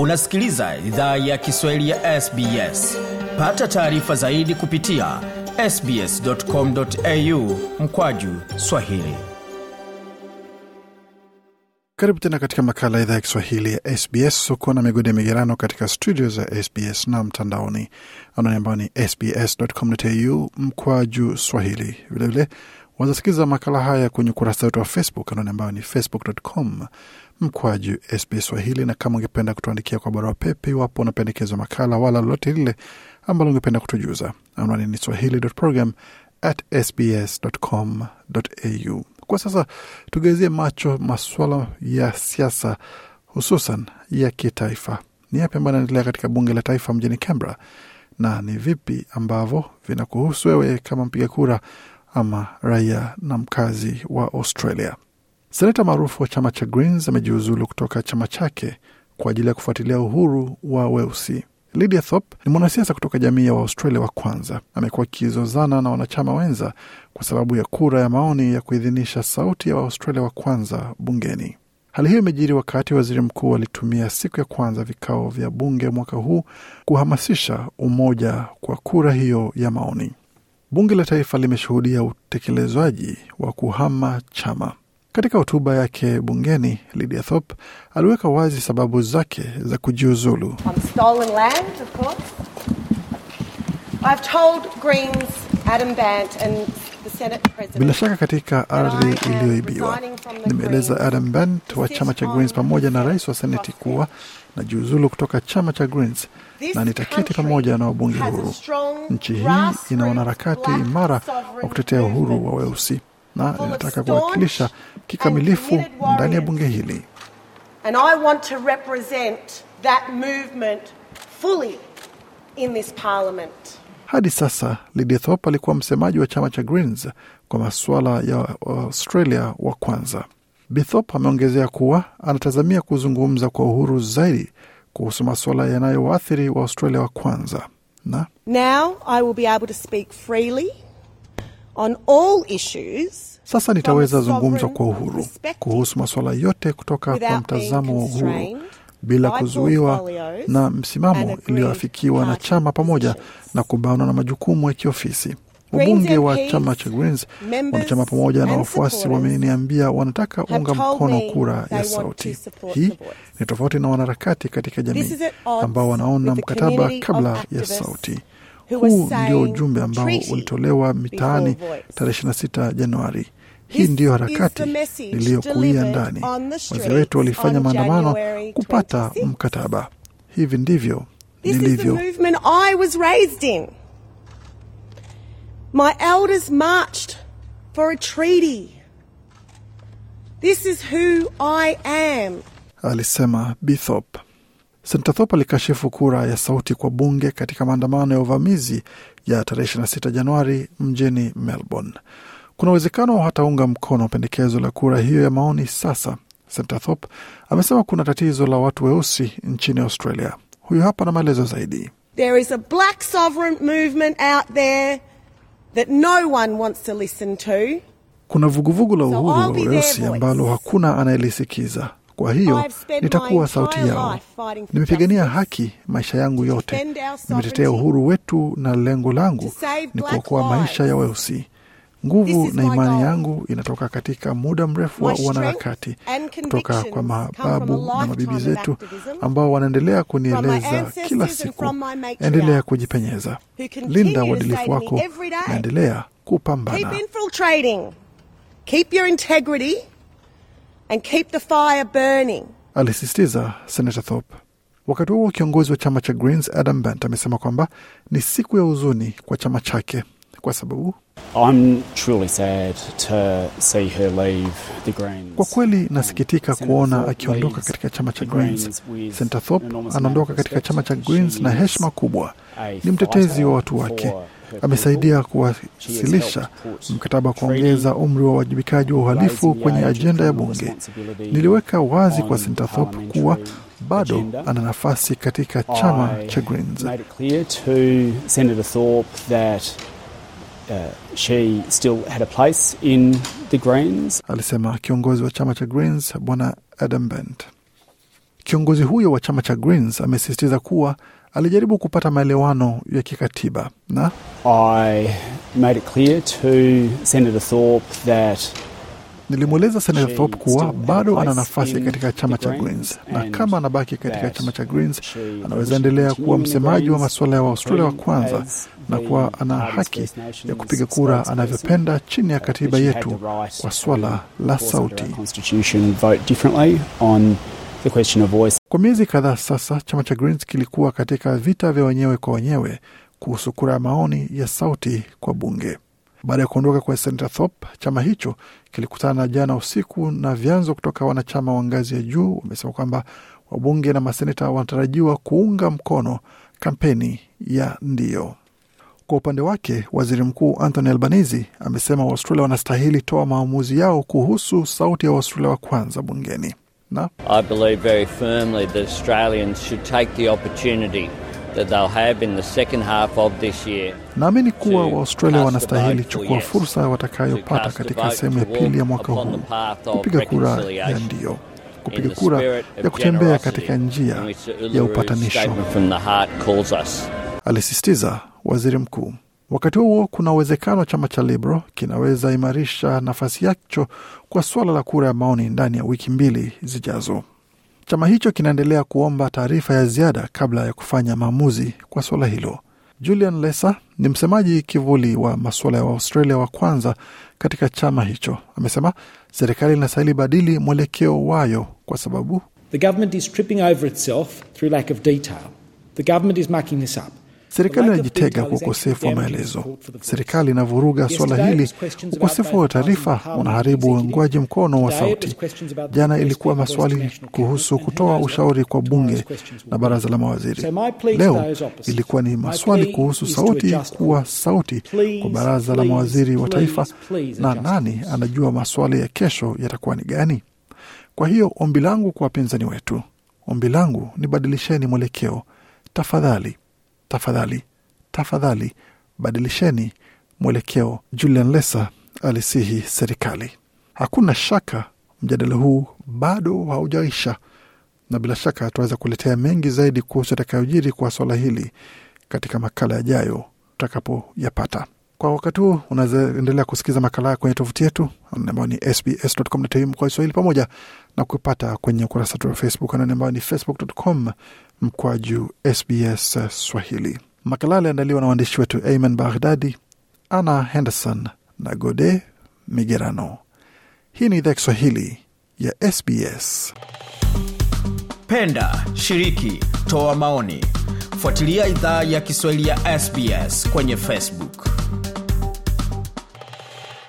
Unasikiliza idhaa ya Kiswahili ya SBS. Pata taarifa zaidi kupitia sbs.com.au mkwaju swahili. Karibu tena katika makala ya idhaa ya Kiswahili ya SBS. Uko na migodi ya migerano katika studio za SBS na mtandaoni anani ambayo ni sbs.com.au mkwaju swahili. Vilevile wazasikiza makala haya kwenye ukurasa wetu wa Facebook anani ambayo ni facebook.com mkwaju sb Swahili. Na kama ungependa kutuandikia kwa barua pepe, iwapo unapendekezwa makala wala lolote lile ambalo ungependa kutujuza, anwani ni swahili.program at. Kwa sasa tugezie macho masuala ya siasa, hususan ya kitaifa. Ni yapi ambayo anaendelea katika bunge la taifa mjini Canberra, na ni vipi ambavyo vinakuhusu wewe kama mpiga kura ama raia na mkazi wa Australia. Seneta maarufu wa chama cha Greens amejiuzulu kutoka chama chake kwa ajili ya kufuatilia uhuru wa weusi. Lydia Thorpe ni mwanasiasa kutoka jamii ya Waaustralia wa kwanza. Amekuwa akizozana na wanachama wenza kwa sababu ya kura ya maoni ya kuidhinisha sauti ya Waaustralia wa kwanza bungeni. Hali hiyo imejiri wakati waziri mkuu alitumia siku ya kwanza vikao vya bunge mwaka huu kuhamasisha umoja kwa kura hiyo ya maoni. Bunge la taifa limeshuhudia utekelezwaji wa kuhama chama. Katika hotuba yake bungeni, Lydia Thorpe aliweka wazi sababu zake za kujiuzulu. Bila shaka katika ardhi iliyoibiwa, nimeeleza Adam Bant wa chama cha Greens pamoja na rais wa seneti kuwa na jiuzulu kutoka chama cha Greens na nitaketi pamoja na wabunge huru. Nchi hii ina wanaharakati imara wa kutetea uhuru wa weusi na inataka kuwakilisha kikamilifu ndani ya bunge hili. And I want to represent that movement fully in this parliament. Hadi sasa Lydia Thorpe alikuwa msemaji wa chama cha Greens kwa masuala ya Australia wa kwanza. Bithop ameongezea kuwa anatazamia kuzungumza kwa uhuru zaidi kuhusu masuala yanayowaathiri wa Australia wa kwanza na Now I will be able to speak freely on all issues sasa nitaweza zungumza kwa uhuru kuhusu masuala yote kutoka kwa mtazamo wa uhuru bila kuzuiwa na msimamo iliyoafikiwa na chama pamoja na kubanwa na majukumu ya kiofisi. Wabunge wa chama cha Greens, wanachama pamoja na wafuasi wameniambia wanataka unga mkono kura ya sauti. Hii ni tofauti na wanaharakati katika jamii ambao wanaona mkataba kabla ya sauti. Huu ndio ujumbe ambao ulitolewa mitaani tarehe 26 Januari. Hii ndiyo harakati niliyokuia ndani. Wazee wetu walifanya maandamano kupata mkataba. Hivi ndivyo nilivyo. My elders marched for a treaty. This is who I am. Alisema Bithop. Senator Thorpe alikashifu kura ya sauti kwa bunge katika maandamano ya uvamizi ya tarehe 26 Januari mjini Melbourne. Kuna uwezekano hataunga mkono pendekezo la kura hiyo ya maoni sasa. Senator Thorpe amesema kuna tatizo la watu weusi nchini Australia. Huyu hapa na maelezo zaidi. There is a black sovereign movement out there that no one wants to listen to. Kuna vuguvugu la uhuru wa weusi ambalo hakuna anayelisikiza. Kwa hiyo nitakuwa sauti yao. Nimepigania haki maisha yangu yote, nimetetea uhuru wetu, na lengo langu ni kuokoa maisha ya weusi. Nguvu na imani yangu inatoka katika muda mrefu wa wanaharakati kutoka kwa mababu na mabibi zetu ambao wanaendelea kunieleza kila siku, endelea kujipenyeza, linda uadilifu wako, naendelea kupambana. And keep the fire burning. Alisisitiza Senator Thorpe. Wakati huo kiongozi wa chama cha Greens Adam Bant amesema kwamba ni siku ya huzuni kwa chama chake kwa sababu I'm truly sad to see her leave the Greens. Kwa kweli nasikitika kuona akiondoka katika chama cha Greens. Senator Thorpe anaondoka katika chama cha Greens na heshima kubwa. Ni mtetezi wa watu wake, amesaidia kuwasilisha mkataba wa kuongeza umri wa uwajibikaji wa uhalifu kwenye ajenda ya bunge. Niliweka wazi kwa Sintathop Thorpe kuwa bado ana nafasi katika chama cha Greens. Alisema kiongozi wa chama cha Greens Bwana Adam Bent. Kiongozi huyo wa chama cha Greens amesisitiza kuwa alijaribu kupata maelewano ya kikatiba na I made it clear to Senator Thorpe that nilimweleza Senator Thorpe kuwa bado ana nafasi katika chama cha Greens na kama anabaki katika chama cha Greens anaweza endelea kuwa msemaji wa masuala ya Waaustralia wa kwanza na kuwa ana haki ya kupiga kura anavyopenda chini ya katiba yetu kwa swala la sauti. The question of voice. Kwa miezi kadhaa sasa, chama cha Greens kilikuwa katika vita vya wenyewe kwa wenyewe kuhusu kura ya maoni ya sauti kwa bunge. Baada ya kuondoka kwa senata Thorpe, chama hicho kilikutana jana usiku na vyanzo kutoka wanachama wa ngazi ya juu wamesema kwamba wabunge na maseneta wanatarajiwa kuunga mkono kampeni ya ndio. Kwa upande wake, waziri mkuu Anthony Albanese amesema Waustralia wanastahili toa maamuzi yao kuhusu sauti ya Waustralia wa kwanza bungeni na I believe very firmly that Australians should take the opportunity that they'll have in the second half of this year Naamini kuwa Waaustralia wanastahili chukua fursa watakayopata katika sehemu ya pili ya mwaka huu. kupiga kura ya ndio, kupiga kura ya kutembea katika njia ya upatanisho, alisisitiza waziri mkuu. Wakati huo kuna uwezekano chama cha Liberal kinaweza imarisha nafasi yacho kwa suala la kura ya maoni ndani ya wiki mbili zijazo. Chama hicho kinaendelea kuomba taarifa ya ziada kabla ya kufanya maamuzi kwa suala hilo. Julian Lesa ni msemaji kivuli wa masuala ya Waustralia wa kwanza katika chama hicho, amesema serikali inastahili badili mwelekeo wayo kwa sababu The government is tripping over itself through lack of detail. The government is mucking this up. Serikali inajitega kwa ukosefu wa maelezo. Serikali inavuruga suala hili. Ukosefu wa taarifa unaharibu uungwaji mkono wa sauti. Jana ilikuwa maswali kuhusu kutoa ushauri kwa bunge na baraza la mawaziri. Leo ilikuwa ni maswali kuhusu sauti kuwa sauti kwa baraza la mawaziri wa taifa, na nani anajua maswali ya kesho yatakuwa ni gani? Kwa hiyo ombi langu kwa wapinzani wetu, ombi langu ni badilisheni mwelekeo tafadhali, tafadhali, tafadhali, badilisheni mwelekeo. Julian Lesa alisihi serikali. Hakuna shaka mjadala huu bado haujaisha, na bila shaka tunaweza kuletea mengi zaidi kuhusu atakayojiri kwa swala hili katika makala yajayo tutakapoyapata. Kwa wakati huu unaendelea kusikiza makala kwenye tovuti yetu ambayo ni sbs.com.au mkoa Kiswahili pamoja na kupata kwenye ukurasa wetu wa Facebook ambayo ni facebook.com mkwaju SBS Swahili. Makala aliandaliwa na waandishi wetu Ayman Baghdadi, Anna Henderson na Gode Migerano. Hii ni idhaa Kiswahili ya SBS. Penda, shiriki, toa maoni. Fuatilia idhaa ya Kiswahili ya SBS kwenye Facebook.